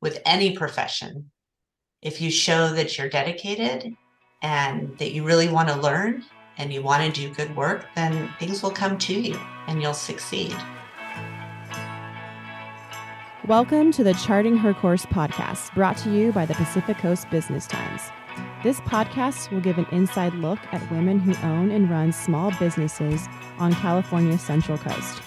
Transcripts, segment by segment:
with any profession, if you show that you're dedicated and that you really want to learn and you want to do good work, then things will come to you and you'll succeed. Welcome to the Charting Her Course podcast, brought to you by the Pacific Coast Business Times. This podcast will give an inside look at women who own and run small businesses on California's Central Coast.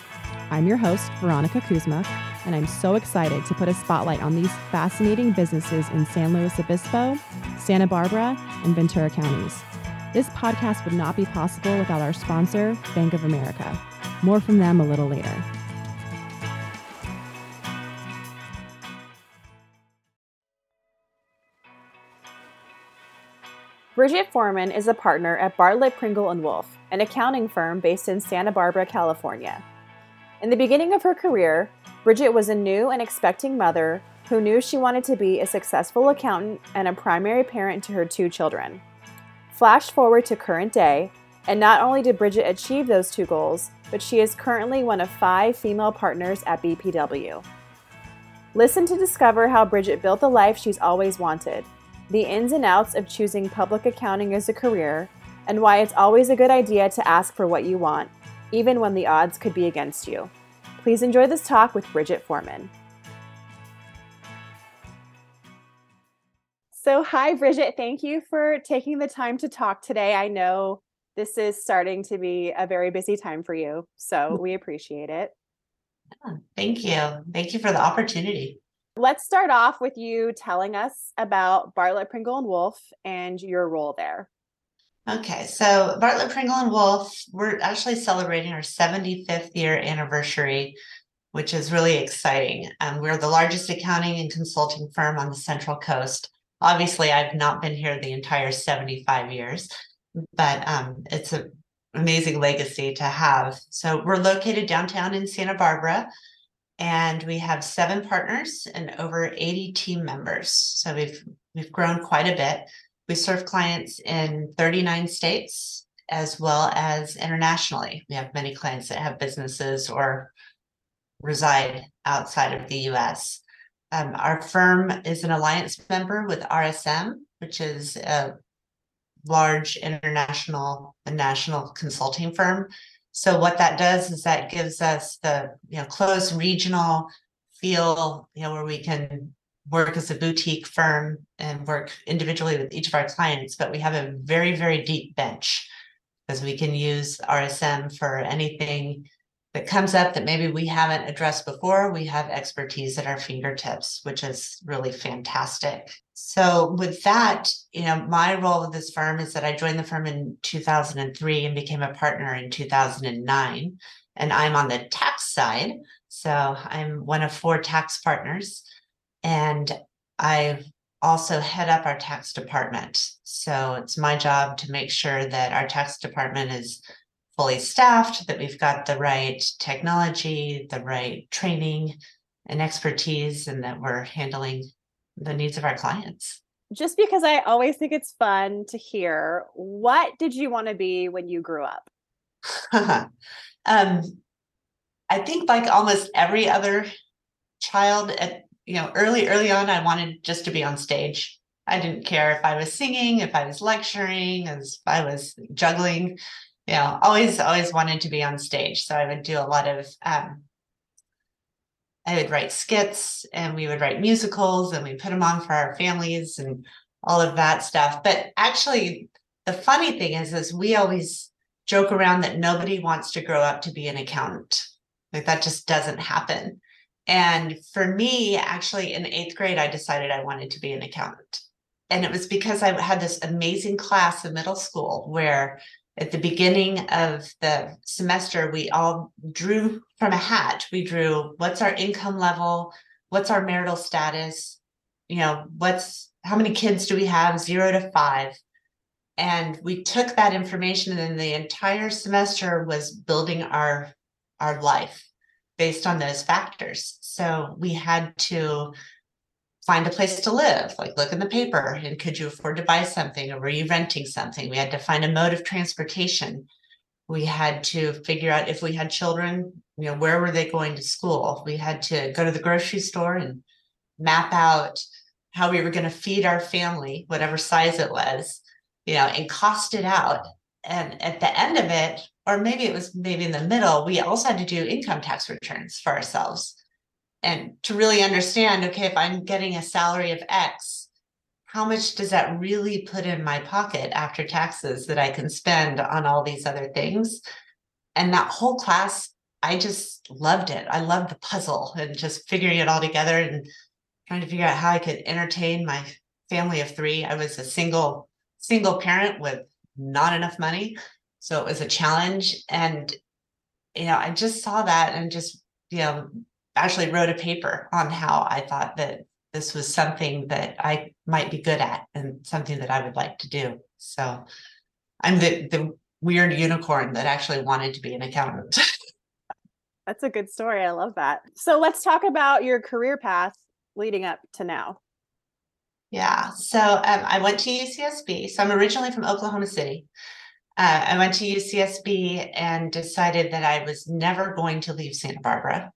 I'm your host, Veronica Kuzma, and I'm so excited to put a spotlight on these fascinating businesses in San Luis Obispo, Santa Barbara, and Ventura counties. This podcast would not be possible without our sponsor, Bank of America. More from them a little later. Bridget Foreman is a partner at Bartlett Pringle and Wolf, an accounting firm based in Santa Barbara, California. In the beginning of her career, Bridget was a new and expecting mother who knew she wanted to be a successful accountant and a primary parent to her two children. Flash forward to current day, and not only did Bridget achieve those two goals, but she is currently one of five female partners at BPW. Listen to discover how Bridget built the life she's always wanted, the ins and outs of choosing public accounting as a career, and why it's always a good idea to ask for what you want, even when the odds could be against you. Please enjoy this talk with Bridget Foreman. So, hi, Bridget. Thank you for taking the time to talk today. I know this is starting to be a very busy time for you, so mm-hmm. we appreciate it. Ah, thank you. Thank you for the opportunity. Let's start off with you telling us about Bartlett Pringle and Wolf and your role there. Okay, so Bartlett Pringle and Wolf, we're actually celebrating our 75th year anniversary, which is really exciting. Um, we're the largest accounting and consulting firm on the Central Coast. Obviously, I've not been here the entire 75 years, but um, it's an amazing legacy to have. So we're located downtown in Santa Barbara, and we have seven partners and over 80 team members. So we've we've grown quite a bit. We serve clients in 39 states as well as internationally. We have many clients that have businesses or reside outside of the US. Um, our firm is an alliance member with RSM, which is a large international and national consulting firm. So what that does is that gives us the you know close regional feel, you know, where we can work as a boutique firm and work individually with each of our clients, but we have a very, very deep bench because we can use RSM for anything that comes up that maybe we haven't addressed before. We have expertise at our fingertips, which is really fantastic. So, with that, you know, my role with this firm is that I joined the firm in 2003 and became a partner in 2009. And I'm on the tax side. So, I'm one of four tax partners. And I've also head up our tax department. So it's my job to make sure that our tax department is fully staffed, that we've got the right technology, the right training and expertise, and that we're handling the needs of our clients. Just because I always think it's fun to hear, what did you want to be when you grew up? um, I think, like almost every other child at you know, early, early on, I wanted just to be on stage. I didn't care if I was singing, if I was lecturing, if I was juggling. You know, always, always wanted to be on stage. So I would do a lot of, um, I would write skits and we would write musicals and we put them on for our families and all of that stuff. But actually, the funny thing is, is we always joke around that nobody wants to grow up to be an accountant. Like that just doesn't happen. And for me, actually, in eighth grade, I decided I wanted to be an accountant. And it was because I had this amazing class in middle school where at the beginning of the semester, we all drew from a hat. We drew what's our income level, what's our marital status, you know, what's how many kids do we have, zero to five. And we took that information, and then the entire semester was building our our life based on those factors. So we had to find a place to live, like look in the paper and could you afford to buy something or were you renting something? We had to find a mode of transportation. We had to figure out if we had children, you know, where were they going to school? We had to go to the grocery store and map out how we were going to feed our family, whatever size it was, you know, and cost it out. And at the end of it, or maybe it was maybe in the middle, we also had to do income tax returns for ourselves. And to really understand, okay, if I'm getting a salary of X, how much does that really put in my pocket after taxes that I can spend on all these other things? And that whole class, I just loved it. I loved the puzzle and just figuring it all together and trying to figure out how I could entertain my family of three. I was a single single parent with not enough money, so it was a challenge. And you know, I just saw that and just you know actually wrote a paper on how I thought that this was something that I might be good at and something that I would like to do. So I'm the the weird unicorn that actually wanted to be an accountant. That's a good story. I love that. So let's talk about your career path leading up to now. Yeah, so um, I went to UCSB. So I'm originally from Oklahoma City. Uh, I went to UCSB and decided that I was never going to leave Santa Barbara.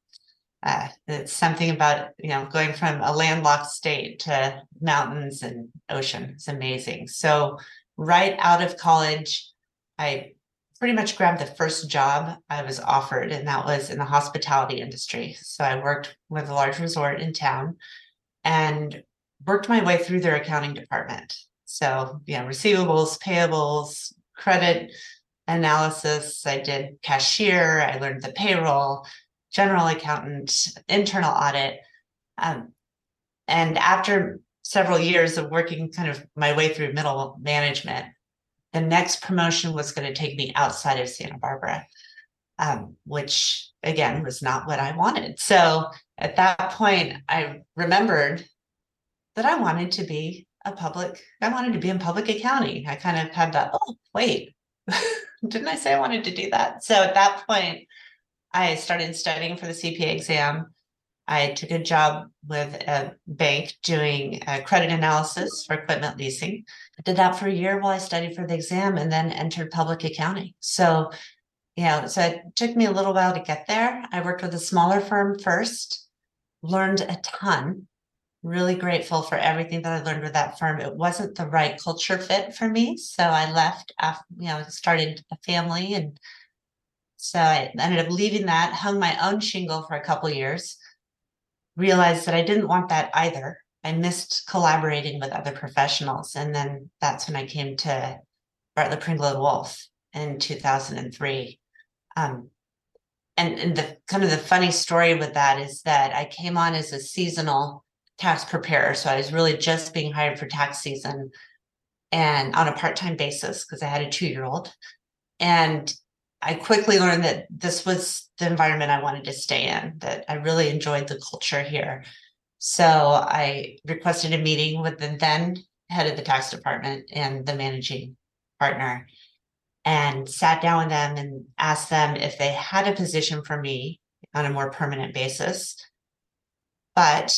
Uh, it's something about you know going from a landlocked state to mountains and ocean. It's amazing. So right out of college, I pretty much grabbed the first job I was offered, and that was in the hospitality industry. So I worked with a large resort in town and worked my way through their accounting department. So, yeah, receivables, payables, credit analysis. I did cashier, I learned the payroll, general accountant, internal audit. Um, and after several years of working kind of my way through middle management, the next promotion was going to take me outside of Santa Barbara, um, which again was not what I wanted. So at that point, I remembered that I wanted to be a public, I wanted to be in public accounting. I kind of had that, oh, wait, didn't I say I wanted to do that? So at that point, I started studying for the CPA exam. I took a job with a bank doing credit analysis for equipment leasing. I did that for a year while I studied for the exam and then entered public accounting. So, yeah, so it took me a little while to get there. I worked with a smaller firm first, learned a ton. Really grateful for everything that I learned with that firm. It wasn't the right culture fit for me. So I left after, you know, started a family and so I ended up leaving that, hung my own shingle for a couple years realized that I didn't want that either. I missed collaborating with other professionals. And then that's when I came to Bartlett Pringle and Wolf in 2003. Um, and, and the kind of the funny story with that is that I came on as a seasonal tax preparer. So I was really just being hired for tax season and on a part-time basis because I had a two-year-old. And I quickly learned that this was the environment I wanted to stay in, that I really enjoyed the culture here. So I requested a meeting with the then head of the tax department and the managing partner and sat down with them and asked them if they had a position for me on a more permanent basis. But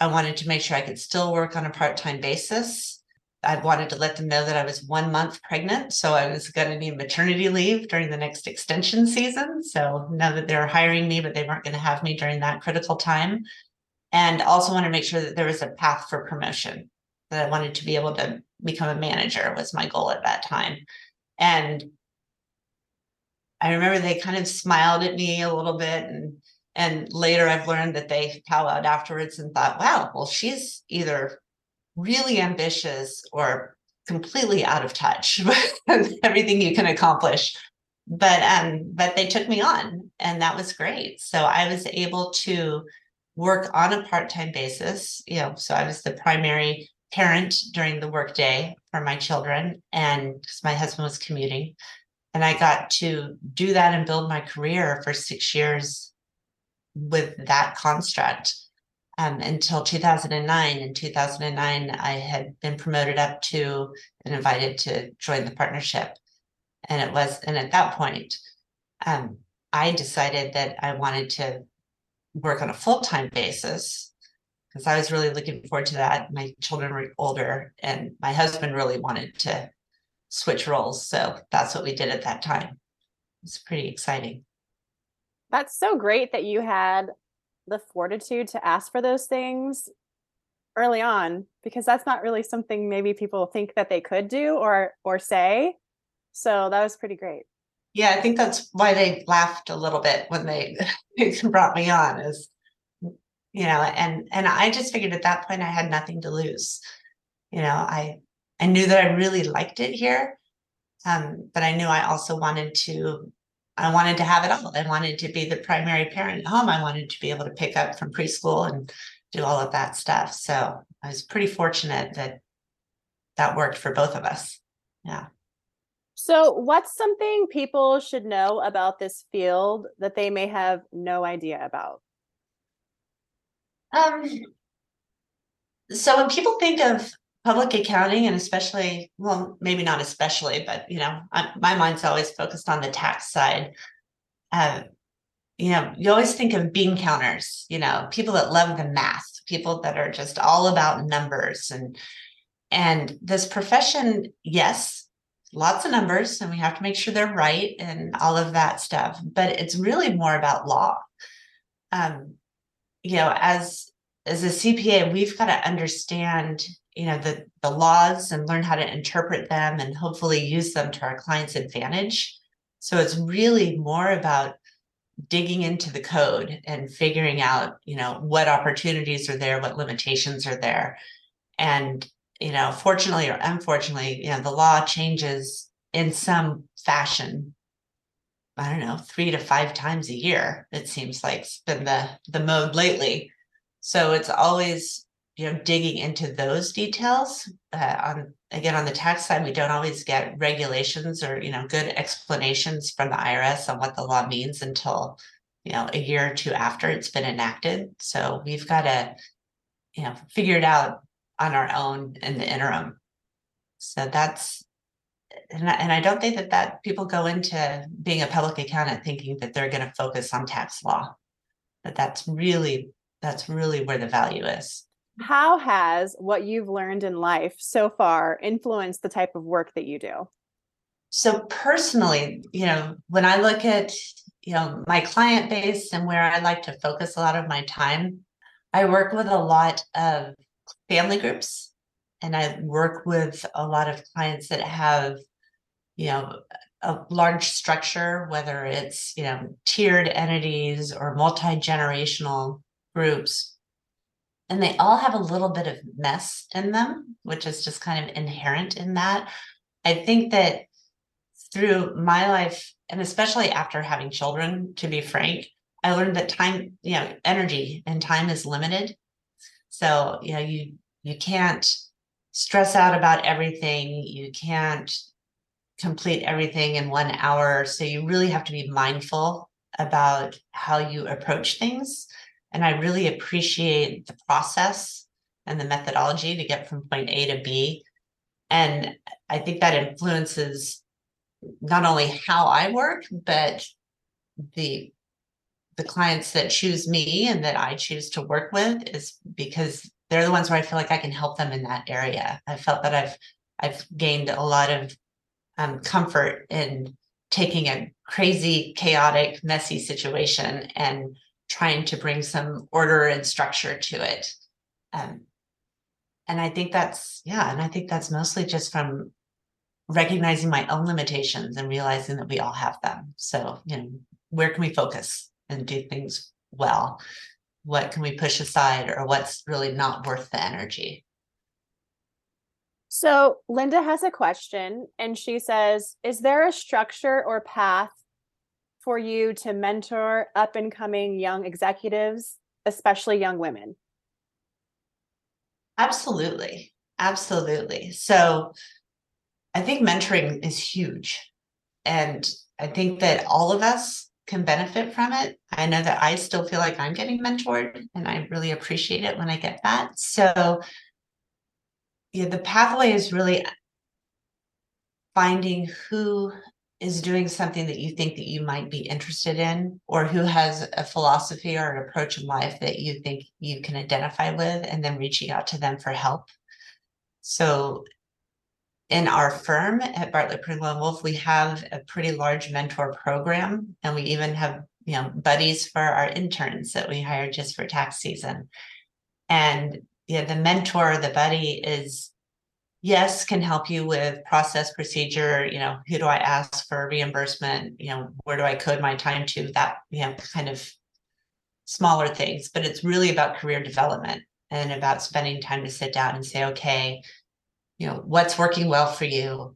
I wanted to make sure I could still work on a part time basis I wanted to let them know that I was one month pregnant, so I was going to need maternity leave during the next extension season. So now that they're hiring me, but they weren't going to have me during that critical time. And also want to make sure that there was a path for promotion, that I wanted to be able to become a manager was my goal at that time. And I remember they kind of smiled at me a little bit and and later I've learned that they powwowed afterwards and thought, wow, well, she's either really ambitious or completely out of touch with everything you can accomplish. But um but they took me on and that was great. So i was able to work on a part-time basis you know so i was the primary parent during the workday for my children and because my husband was commuting. And i got to do that and build my career for six years with that construct um, until 2009. In 2009, I had been promoted up to and invited to join the partnership. And it was, and at that point, um, I decided that I wanted to work on a full time basis because I was really looking forward to that. My children were older, and my husband really wanted to switch roles. So that's what we did at that time. It's pretty exciting. That's so great that you had the fortitude to ask for those things early on because that's not really something maybe people think that they could do or or say. So that was pretty great. Yeah, I think that's why they laughed a little bit when they brought me on is you know, and and I just figured at that point I had nothing to lose. You know, I I knew that I really liked it here. Um, but I knew I also wanted to I wanted to have it all. I wanted to be the primary parent at home. I wanted to be able to pick up from preschool and do all of that stuff. So I was pretty fortunate that that worked for both of us. Yeah. So, what's something people should know about this field that they may have no idea about? Um, so when people think of public accounting and especially, well, maybe not especially, but you know, I, my mind's always focused on the tax side. Uh, you know, you always think of bean counters, you know, people that love the math, people that are just all about numbers and and this profession, yes, lots of numbers and we have to make sure they're right and all of that stuff, but it's really more about law. Um, you know, as as a CPA, we've got to understand, you know, the the laws and learn how to interpret them and hopefully use them to our clients' advantage. So it's really more about digging into the code and figuring out, you know, what opportunities are there, what limitations are there. And, you know, fortunately or unfortunately, you know, the law changes in some fashion I don't know, three to five times a year. It seems like it's been the the mode lately. So it's always you know digging into those details. Uh, on again on the tax side, we don't always get regulations or you know good explanations from the IRS on what the law means until you know a year or two after it's been enacted. So we've got to you know figure it out on our own in the interim. So that's and I, and I don't think that that people go into being a public accountant thinking that they're going to focus on tax law. But that's really that's really where the value is. How has what you've learned in life so far influenced the type of work that you do? So personally, you know, when I look at you know my client base and where I like to focus a lot of my time, I work with a lot of family groups and I work with a lot of clients that have, you know, a large structure, whether it's, you know, tiered entities or multi generational groups. And they all have a little bit of mess in them, which is just kind of inherent in that. I think that through my life, and especially after having children, to be frank, I learned that time, you know, energy and time is limited. So, you know, you you can't stress out about everything. You can't complete everything in one hour. So you really have to be mindful about how you approach things. And I really appreciate the process and the methodology to get from point A to B. And I think that influences not only how I work, but the the clients that choose me and that I choose to work with is because they're the ones where I feel like I can help them in that area. I felt that I've I've gained a lot of um, comfort in taking a crazy, chaotic, messy situation and trying to bring some order and structure to it. Um, and I think that's yeah, and I think that's mostly just from recognizing my own limitations and realizing that we all have them. So you know, where can we focus and do things well? what can we push aside or what's really not worth the energy so linda has a question and she says is there a structure or path for you to mentor up and coming young executives especially young women absolutely absolutely so i think mentoring is huge and i think that all of us can benefit from it. I know that I still feel like I'm getting mentored and I really appreciate it when I get that. So yeah, the pathway is really finding who is doing something that you think that you might be interested in or who has a philosophy or an approach in life that you think you can identify with and then reaching out to them for help. So in our firm at Bartlett Pringle and Wolf, we have a pretty large mentor program, and we even have you know buddies for our interns that we hire just for tax season. And yeah, the mentor, the buddy is yes, can help you with process procedure, you know, who do I ask for reimbursement, you know, where do I code my time to that, you know, kind of smaller things, but it's really about career development and about spending time to sit down and say, okay, you know, what's working well for you?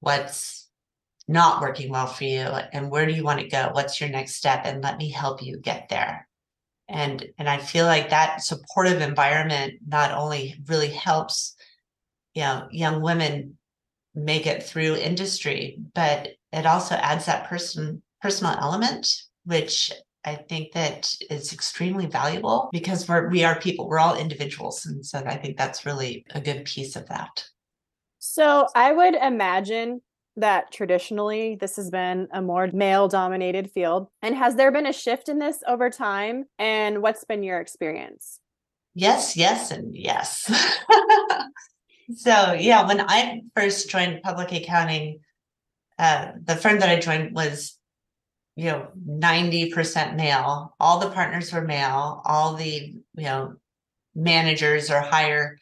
What's not working well for you? And where do you want to go? What's your next step? And let me help you get there. And and I feel like that supportive environment not only really helps, you know, young women make it through industry, but it also adds that person personal element, which I think that is extremely valuable because we're we are people. We're all individuals, and so I think that's really a good piece of that. So I would imagine that traditionally this has been a more male dominated field. And has there been a shift in this over time? And what's been your experience? Yes, yes, and yes. so, yeah, when I first joined public accounting, uh, the firm that I joined was, you know, 90% male. All the partners were male, all the, you know, managers or higher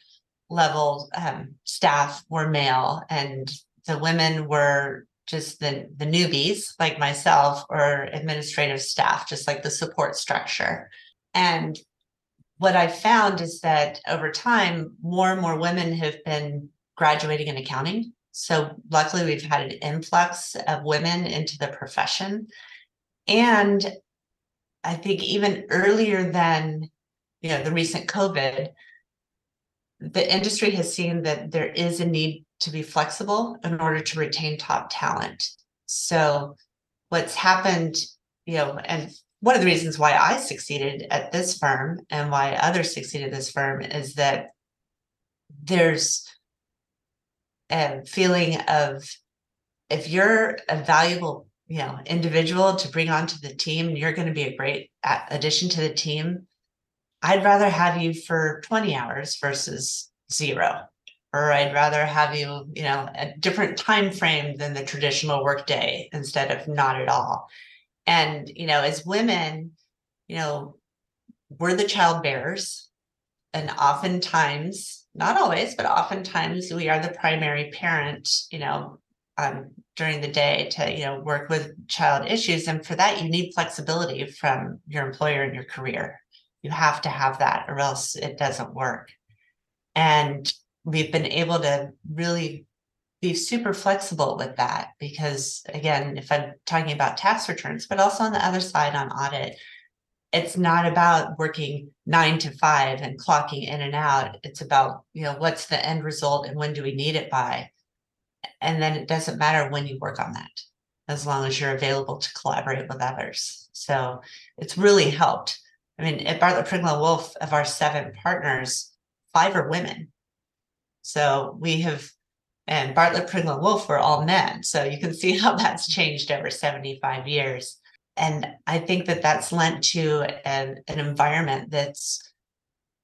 level um, staff were male. And the women were just the, the newbies like myself or administrative staff just like the support structure. And what i found is that over time more and more women have been graduating in accounting so luckily we've had an influx of women into the profession and i think even earlier than you know the recent covid the industry has seen that there is a need to be flexible in order to retain top talent. So, what's happened, you know, and one of the reasons why I succeeded at this firm and why others succeeded at this firm is that there's a feeling of if you're a valuable you know individual to bring onto the team you're going to be a great addition to the team I'd rather have you for 20 hours versus zero. Or I'd rather have you, you know, a different time frame than the traditional workday instead of not at all. And, you know, as women, you know, we're the child bearers. And oftentimes, not always, but oftentimes we are the primary parent, you know, um, during the day to, you know, work with child issues. And for that, you need flexibility from your employer and your career. You have to have that, or else it doesn't work. And we've been able to really be super flexible with that because, again, if I'm talking about tax returns, but also on the other side on audit, it's not about working nine to five and clocking in and out. It's about, you know, what's the end result and when do we need it by? And then it doesn't matter when you work on that, as long as you're available to collaborate with others. So it's really helped. I mean, at Bartlett Pringle Wolf, of our seven partners, five are women. So we have, and Bartlett Pringle Wolf were all men. So you can see how that's changed over 75 years. And I think that that's lent to an, an environment that's,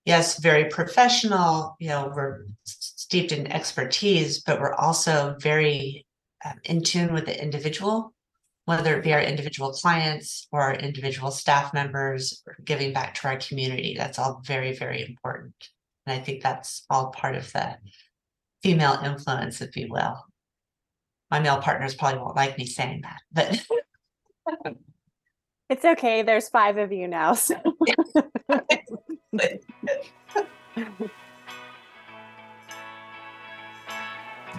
yes, very professional. You know, we're steeped in expertise, but we're also very um, in tune with the individual whether it be our individual clients or our individual staff members or giving back to our community. That's all very, very important. And I think that's all part of the female influence, if you will. My male partners probably won't like me saying that, but it's okay. There's five of you now. So.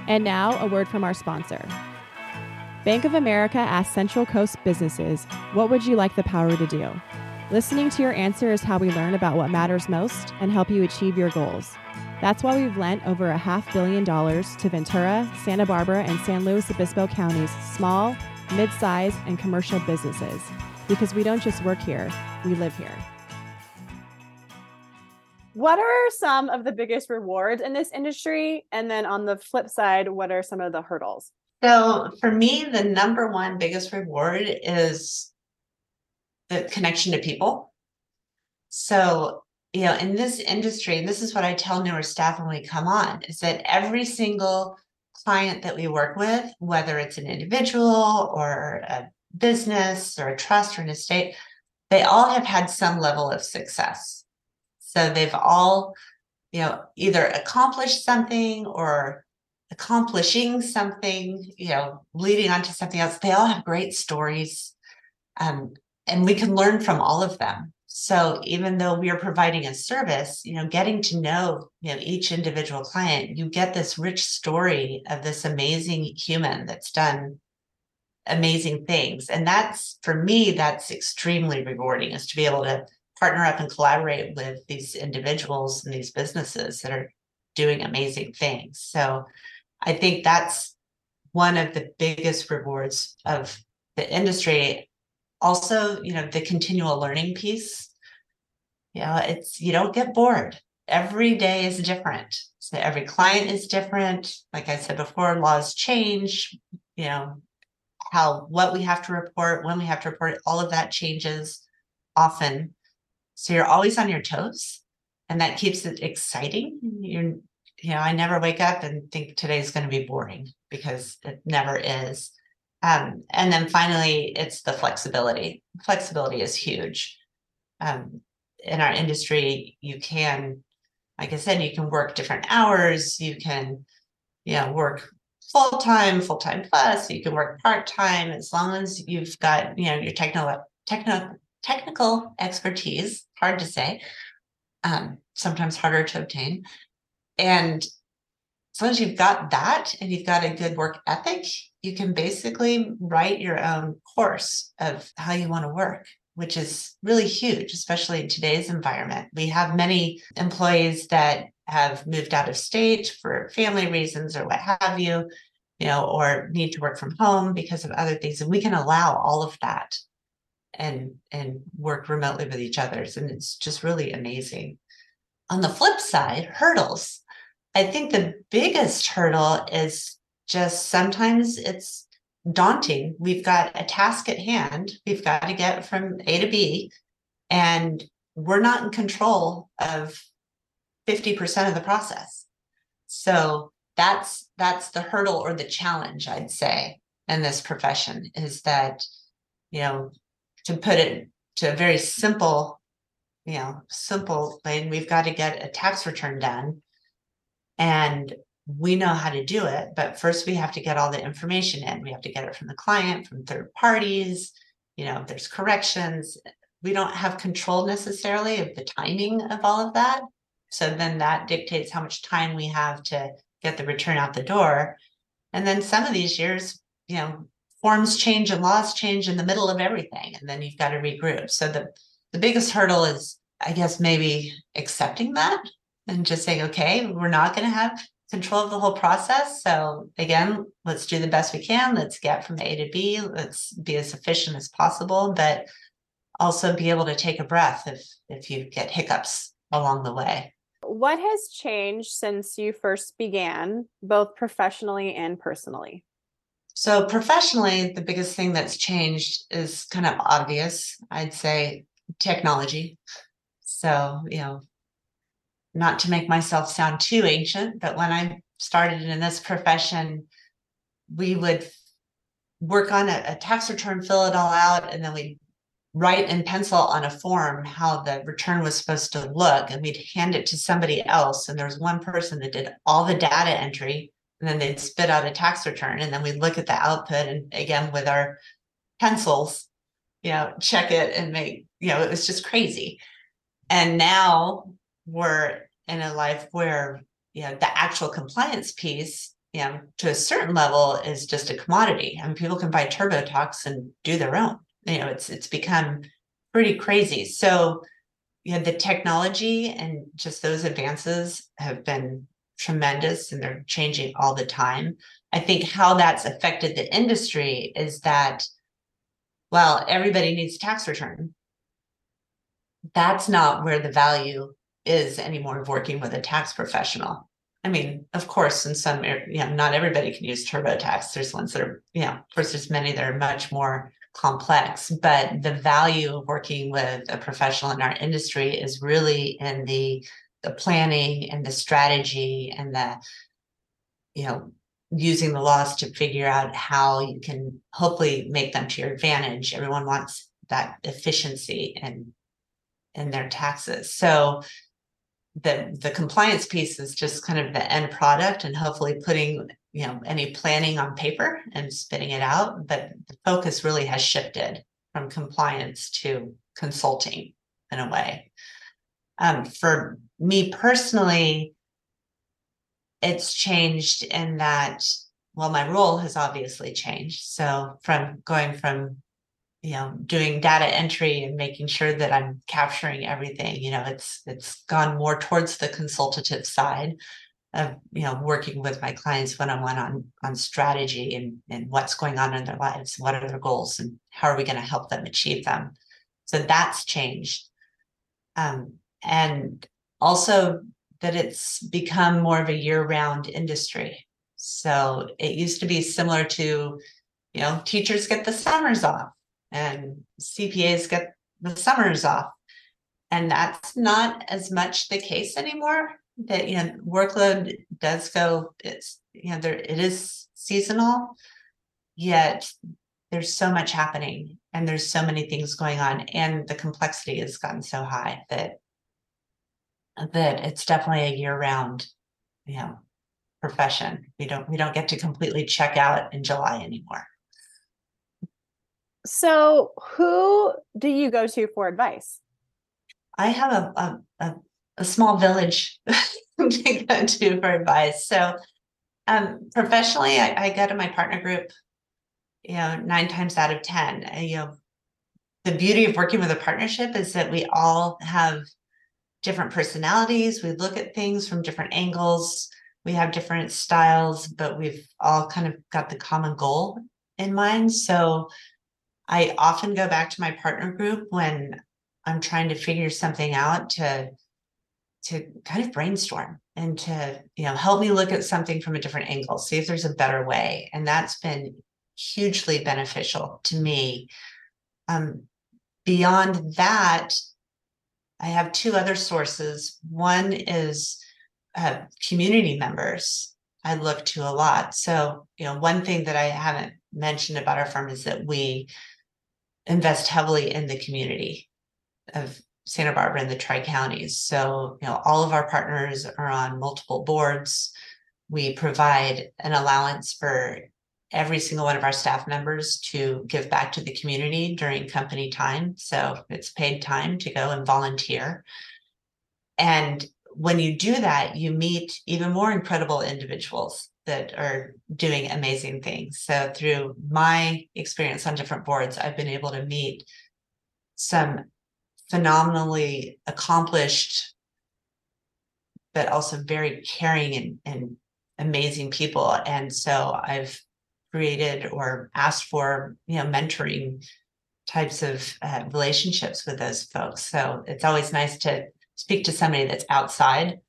and now, a word from our sponsor. Bank of America asks Central Coast businesses, What would you like the power to do? Listening to your answer is how we learn about what matters most and help you achieve your goals. That's why we've lent over a half billion dollars to Ventura, Santa Barbara, and San Luis Obispo counties' small, mid sized, and commercial businesses. Because we don't just work here, we live here. What are some of the biggest rewards in this industry? And then on the flip side, what are some of the hurdles? So for me, the number one biggest reward is the connection to people. So, you know, in this industry, and this is what I tell newer staff when we come on, is that every single client that we work with, whether it's an individual or a business or a trust or an estate, they all have had some level of success. So they've all you know, either accomplished something or accomplishing something, you know, leading on to something else. They all have great stories. Um, and we can learn from all of them. So even though we are providing a service, you know, getting to know, you know, each individual client, you get this rich story of this amazing human that's done amazing things. And that's for me, that's extremely rewarding is to be able to partner up and collaborate with these individuals and these businesses that are doing amazing things. So I think that's one of the biggest rewards of the industry. Also, you know, the continual learning piece. You know, it's you don't get bored. Every day is different. So every client is different. Like I said before, laws change, you know, how what we have to report, when we have to report, all of that changes often. So you're always on your toes and that keeps it exciting. You're you know, I never wake up and think today's going to be boring because it never is. Um, and then finally, it's the flexibility. Flexibility is huge. Um, in our industry, you can, like I said, you can work different hours. You can, you know, work full time, full time plus. You can work part time as long as you've got, you know, your technical technical technical expertise. Hard to say. Um, sometimes harder to obtain. And as long as you've got that and you've got a good work ethic, you can basically write your own course of how you want to work, which is really huge, especially in today's environment. We have many employees that have moved out of state for family reasons or what have you, you know, or need to work from home because of other things. And we can allow all of that and and work remotely with each other. And it's just really amazing. On the flip side, hurdles. I think the biggest hurdle is just sometimes it's daunting. We've got a task at hand, we've got to get from A to B, and we're not in control of 50% of the process. So that's that's the hurdle or the challenge I'd say in this profession is that you know to put it to a very simple you know simple thing we've got to get a tax return done and we know how to do it, but first we have to get all the information in. We have to get it from the client, from third parties. You know, there's corrections. We don't have control necessarily of the timing of all of that. So then that dictates how much time we have to get the return out the door. And then some of these years, you know, forms change and laws change in the middle of everything. And then you've got to regroup. So the, the biggest hurdle is, I guess, maybe accepting that and just saying, okay, we're not going to have control of the whole process. So again, let's do the best we can. Let's get from A to B. Let's be as efficient as possible, but also be able to take a breath if if you get hiccups along the way. What has changed since you first began, both professionally and personally? So professionally, the biggest thing that's changed is kind of obvious. I'd say technology. So, you know, not to make myself sound too ancient, but when I started in this profession, we would work on a, a tax return, fill it all out, and then we'd write in pencil on a form how the return was supposed to look, and we'd hand it to somebody else. And there was one person that did all the data entry, and then they'd spit out a tax return, and then we'd look at the output, and again with our pencils, you know, check it and make, you know, it was just crazy. And now we're in a life where you know the actual compliance piece you know to a certain level is just a commodity I mean people can buy TurboTax and do their own. You know it's it's become pretty crazy. So you know the technology and just those advances have been tremendous and they're changing all the time. I think how that's affected the industry is that well everybody needs tax return. That's not where the value is anymore of working with a tax professional. I mean, of course, in some, you know, not everybody can use TurboTax. There's ones that are, you know, of course, there's many that are much more complex, but the value of working with a professional in our industry is really in the the planning and the strategy and the, you know, using the laws to figure out how you can hopefully make them to your advantage. Everyone wants that efficiency and in their taxes. So the the compliance piece is just kind of the end product and hopefully putting you know any planning on paper and spitting it out but the focus really has shifted from compliance to consulting in a way. Um, for me personally it's changed in that well my role has obviously changed. So from going from you know doing data entry and making sure that i'm capturing everything you know it's it's gone more towards the consultative side of you know working with my clients one-on-one on on strategy and and what's going on in their lives what are their goals and how are we going to help them achieve them. So that's changed. Um, and also that it's become more of a year-round industry. So it used to be similar to you know teachers get the summers off and CPAs get the summers off. And that's not as much the case anymore. That you know, workload does go, it's you know, there it is seasonal, yet there's so much happening and there's so many things going on, and the complexity has gotten so high that that it's definitely a year-round, you know, profession. We don't we don't get to completely check out in July anymore. So, who do you go to for advice? I have a a, a, a small village to go to for advice. So, um, professionally, I, I, go to my partner group. You know, nine times out of ten. I, you know, the beauty of working with a partnership is that we all have different personalities. We look at things from different angles. We have different styles, but we've all kind of got the common goal in mind. So I often go back to my partner group when I'm trying to figure something out to to kind of brainstorm and to you know help me look at something from a different angle see if there's a better way. And that's been hugely beneficial to me. Um, beyond that i have two other sources. One is uh, community members i look to a lot. So you know one thing that i haven't mentioned about our firm is that we invest heavily in the community of Santa Barbara and the Tri Counties. So, you know, all of our partners are on multiple boards. We provide an allowance for every single one of our staff members to give back to the community during company time. So it's paid time to go and volunteer. And when you do that, you meet even more incredible individuals that are doing amazing things. So through my experience on different boards, I've been able to meet some phenomenally accomplished, but also very caring and, and amazing people. And so I've created or asked for, you know, mentoring types of uh, relationships with those folks. So it's always nice to speak to somebody that's outside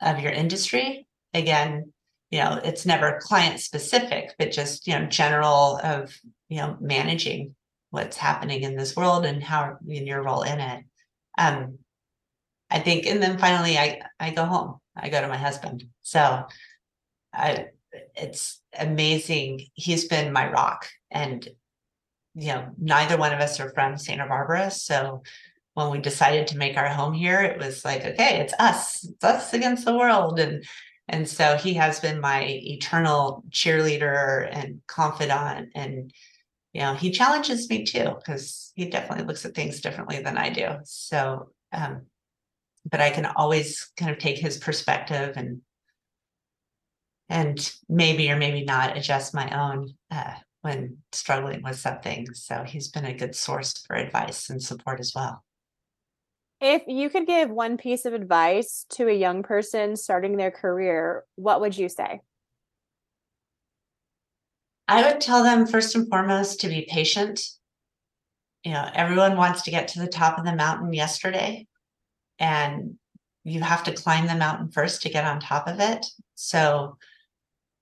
of your industry. Again, you know it's never client specific but just you know general of you know managing what's happening in this world and how in your role in it. Um i think and then finally i i go home. I go to my husband. So i it's amazing. He's been my rock and you know neither one of us are from santa barbara. So when we decided to make our home here it was like okay it's us. It's us against the world. And and so he has been my eternal cheerleader and confidant. And, you know, he challenges me too, because he definitely looks at things differently than I do. So, um, but I can always kind of take his perspective and and maybe or maybe not adjust my own uh, when struggling with something. So he's been a good source for advice and support as well. If you could give one piece of advice to a young person starting their career, what would you say? I would tell them first and foremost to be patient. You know, everyone wants to get to the top of the mountain yesterday, and you have to climb the mountain first to get on top of it. So,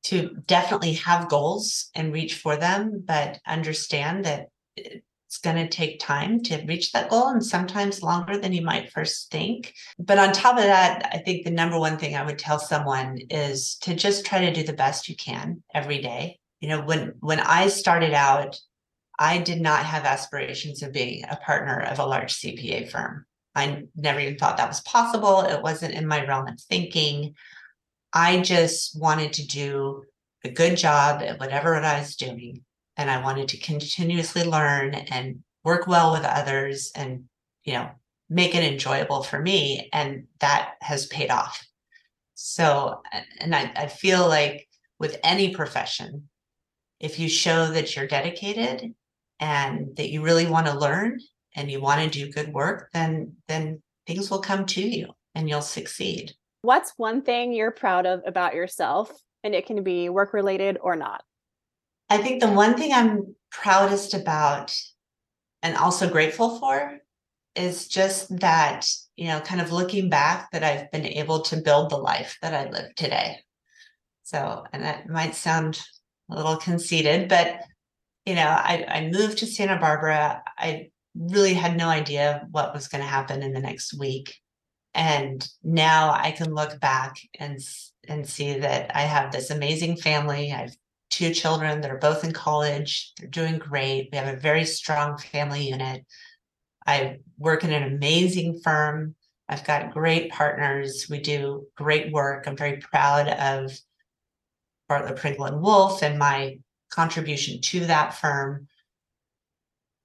to definitely have goals and reach for them, but understand that eh, it's going to take time to reach that goal and sometimes longer than you might first think. But on top of that, I think the number one thing I would tell someone is to just try to do the best you can every day. You know, when when I started out, I did not have aspirations of being a partner of a large CPA firm. I never even thought that was possible. It wasn't in my realm of thinking. I just wanted to do a good job at whatever I was doing. And I wanted to continuously learn and work well with others and, you know, make it enjoyable for me. And that has paid off. So, and I, I feel like with any profession, if you show that you're dedicated and that you really want to learn and you want to do good work, then then things will come to you and you'll succeed. What's one thing you're proud of about yourself? And it can be work related or not. I think the one thing I'm proudest about and also grateful for is just that, you know, kind of looking back that I've been able to build the life that I live today. So, and that might sound a little conceited, but you know, I, I moved to Santa Barbara. I really had no idea what was going to happen in the next week. And now I can look back and and see that I have this amazing family. I have two children that are both in college. They're doing great. We have a very strong family unit. I work in an amazing firm. I've got great partners. We do great work. I'm very proud of Bartlett Pringle and Wolf and my contribution to that firm.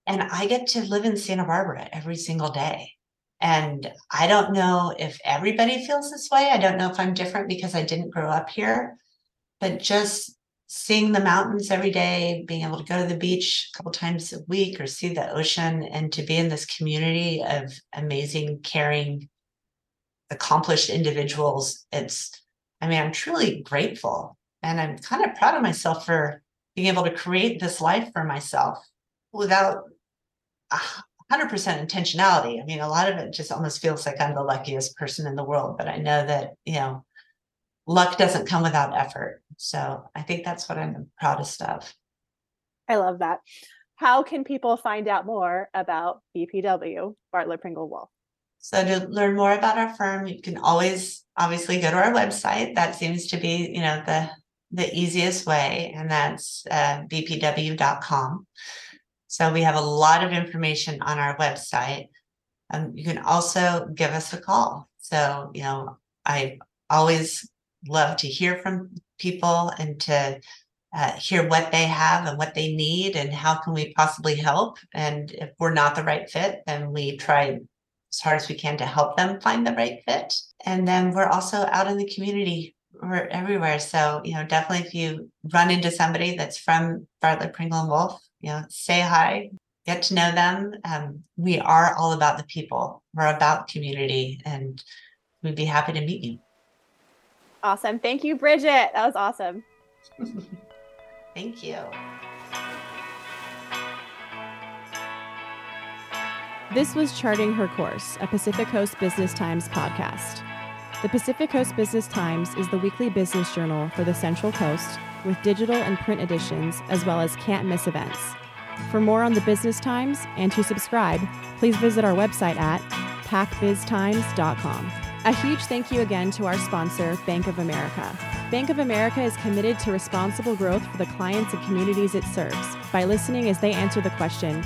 And I get to live in Santa Barbara every single day. And I don't know if everybody feels this way. I don't know if I'm different because I didn't grow up here, but just seeing the mountains every day, being able to go to the beach a couple times a week or see the ocean and to be in this community of amazing, caring, accomplished individuals. It's, I mean, I'm truly grateful and I'm kind of proud of myself for being able to create this life for myself without 100% intentionality. I mean, a lot of it just almost feels like I'm the luckiest person in the world, but I know that, you know, luck doesn't come without effort. So I think that's what I'm the proudest of. I love that. How can people find out more about BPW, Bartlett Pringle Wolf? So to learn more about our firm, you can always obviously go to our website. That seems to be, you know, the the easiest way, and that's uh, bpw.com. So we have a lot of information on our website. Um, you can also give us a call. So, you know, I always love to hear from people and to uh, hear what they have and what they need and how can we possibly help. And if we're not the right fit, then we try as hard as we can to help them find the right fit. And then we're also out in the community we're everywhere. So, you know, definitely if you run into somebody that's from Bartlett Pringle and Wolf, you know, say hi, get to know them. Um, we are all about the people. We're about community and we'd be happy to meet you. Awesome. Thank you, Bridget. That was awesome. Thank you. This was Charting Her Course, a Pacific Coast Business Times podcast. The Pacific Coast Business Times is the weekly business journal for the Central Coast with digital and print editions as well as can't miss events. For more on the Business Times and to subscribe, please visit our website at pacbiztimes.com. A huge thank you again to our sponsor, Bank of America. Bank of America is committed to responsible growth for the clients and communities it serves by listening as they answer the question,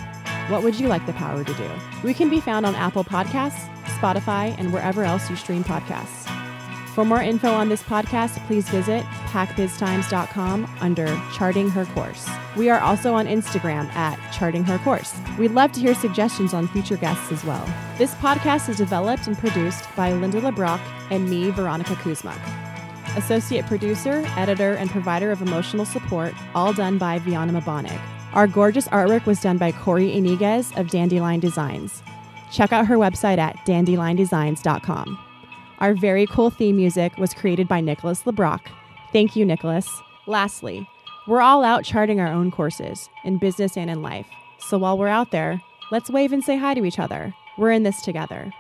What would you like the power to do? We can be found on Apple Podcasts, Spotify, and wherever else you stream podcasts. For more info on this podcast, please visit pacbiztimes.com under Charting Her Course. We are also on Instagram at Charting Her Course. We'd love to hear suggestions on future guests as well. This podcast is developed and produced by Linda LeBrock and me, Veronica Kuzma. Associate producer, editor, and provider of emotional support, all done by Viana Mabonig. Our gorgeous artwork was done by Corey Iniguez of Dandelion Designs. Check out her website at dandeliondesigns.com. Our very cool theme music was created by Nicholas LeBrock. Thank you, Nicholas. Lastly, we're all out charting our own courses in business and in life. So while we're out there, let's wave and say hi to each other. We're in this together.